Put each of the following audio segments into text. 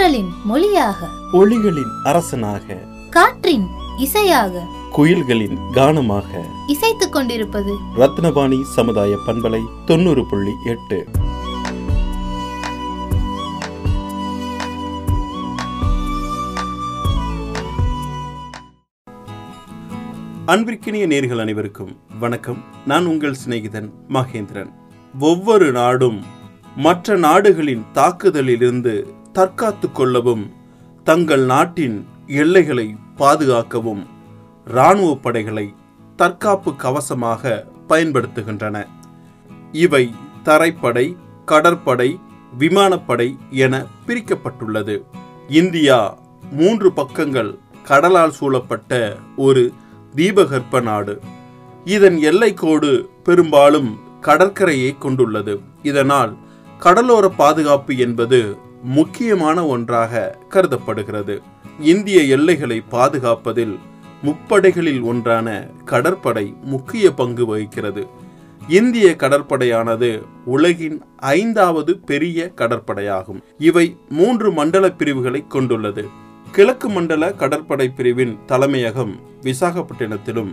தென்றலின் மொழியாக. ஒளிகளின் அரசனாக. காற்றின் இசையாக. குயில்களின் கானமாக. இசைத்துக் கொண்டிருப்பது. ரத்னபாணி சமுதாய பண்பலை தொண்ணூறு புள்ளி எட்டு. அன்பிற்கினிய நேர்கள் அனைவருக்கும் வணக்கம். நான் உங்கள் சிநேகிதன் மகேந்திரன். ஒவ்வொரு நாடும் மற்ற நாடுகளின் தாக்குதலிலிருந்து தற்காத்துக் கொள்ளவும் தங்கள் நாட்டின் எல்லைகளை பாதுகாக்கவும் இராணுவ படைகளை தற்காப்பு கவசமாக பயன்படுத்துகின்றன. இவை தரைப்படை கடற்படை விமானப்படை என பிரிக்கப்பட்டுள்ளது. இந்தியா மூன்று பக்கங்கள் கடலால் சூழப்பட்ட ஒரு தீபகற்ப நாடு. இதன் எல்லைக்கோடு பெரும்பாலும் கடற்கரையை கொண்டுள்ளது. இதனால் கடலோர பாதுகாப்பு என்பது முக்கியமான ஒன்றாக கருதப்படுகிறது. இந்திய எல்லைகளை பாதுகாப்பதில் முப்படைகளில் ஒன்றான கடற்படை முக்கிய பங்கு வகிக்கிறது. இந்திய கடற்படையானது உலகின் ஐந்தாவது பெரிய கடற்படையாகும். இவை மூன்று மண்டல பிரிவுகளை கொண்டுள்ளது. கிழக்கு மண்டல கடற்படை பிரிவின் தலைமையகம் விசாகப்பட்டினத்திலும்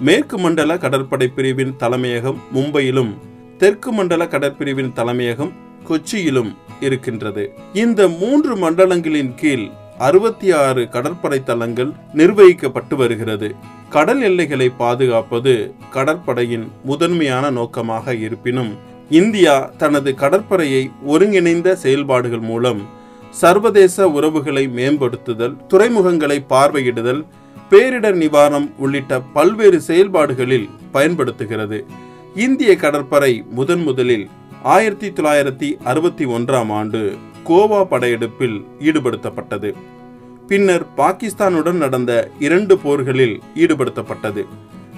மேற்கு மண்டல கடற்படை பிரிவின் தலைமையகம் மும்பையிலும் தெற்கு மண்டல கடற்பிரிவின் தலைமையகம் கொச்சியிலும் இருக்கின்றது. இந்த மூன்று மண்டலங்களின் கீழ் அறுபத்தி ஆறு கடற்படை தளங்கள் நிர்வகிக்கப்பட்டு வருகிறது. கடல் எல்லைகளை பாதுகாப்பது கடற்படையின் முதன்மையான நோக்கமாக இருப்பினும் இந்தியா தனது கடற்படையை ஒருங்கிணைந்த செயல்பாடுகள் மூலம் சர்வதேச உறவுகளை மேம்படுத்துதல் துறைமுகங்களை பார்வையிடுதல் பேரிடர் நிவாரணம் உள்ளிட்ட பல்வேறு செயல்பாடுகளில் பயன்படுத்துகிறது. இந்திய கடற்படை முதன் முதலில் ஆயிரத்தி தொள்ளாயிரத்தி அறுபத்தி ஒன்றாம் ஆண்டு கோவா படையெடுப்பில் ஈடுபடுத்தப்பட்டது. பின்னர் பாகிஸ்தானுடன் நடந்த இரண்டு போர்களில் ஈடுபடுத்தப்பட்டது.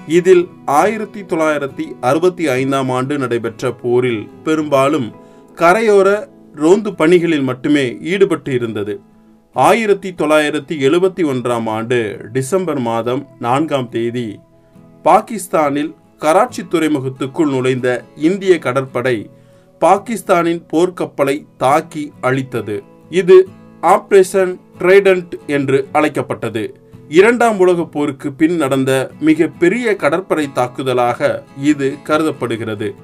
இதில் ஆயிரத்தி தொள்ளாயிரத்தி அறுபத்தி ஐந்தாம் ஆண்டு நடைபெற்ற போரில் பெரும்பாலும் கரையோர ரோந்து பணிகளில் மட்டுமே ஈடுபட்டு இருந்தது. ஆயிரத்தி தொள்ளாயிரத்தி எழுபத்தி ஒன்றாம் ஆண்டு டிசம்பர் மாதம் நான்காம் தேதி பாகிஸ்தானில் கராச்சி துறைமுகத்துக்குள் நுழைந்த இந்திய கடற்படை பாகிஸ்தானின் போர்க்கப்பலை தாக்கி அழித்தது. இது ஆப்ரேஷன் ட்ரைடன்ட் என்று அழைக்கப்பட்டது. இரண்டாம் உலகப் போருக்கு பின் நடந்த மிக பெரிய கடற்படை தாக்குதலாக இது கருதப்படுகிறது.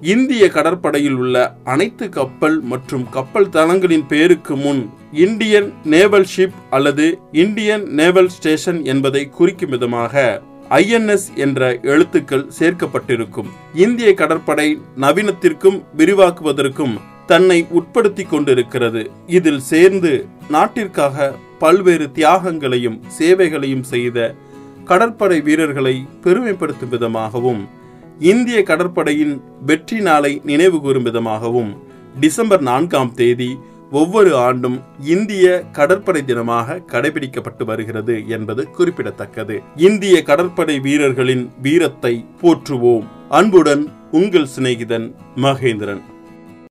இந்திய கடற்படையில் உள்ள அனைத்து கப்பல் மற்றும் கப்பல் தளங்களின் பெயருக்கு முன் இந்தியன் நேவல் ஷிப் அல்லது இந்தியன் நேவல் ஸ்டேஷன் என்பதை குறிக்கும் விதமாக ஐஎன்எஸ் என்ற எழுத்துக்கள் சேர்க்கப்பட்டிருக்கும். இந்திய கடற்படை நவீனத்திற்கும் விரிவாக்குவதற்கும் தன்னை உட்படுத்தி கொண்டிருக்கிறது. இதில் சேர்ந்து நாட்டிற்காக பல்வேறு தியாகங்களையும் சேவைகளையும் செய்த கடற்படை வீரர்களை பெருமைப்படுத்தும் விதமாகவும் இந்திய கடற்படையின் வெற்றி நாளை நினைவு கூறும் விதமாகவும் டிசம்பர் நான்காம் தேதி ஒவ்வொரு ஆண்டும் இந்திய கடற்படை தினமாக கடைபிடிக்கப்பட்டு வருகிறது என்பது குறிப்பிடத்தக்கது. இந்திய கடற்படை வீரர்களின் வீரத்தை போற்றுவோம். அன்புடன் உங்கள் சிநேகிதன் மகேந்திரன்.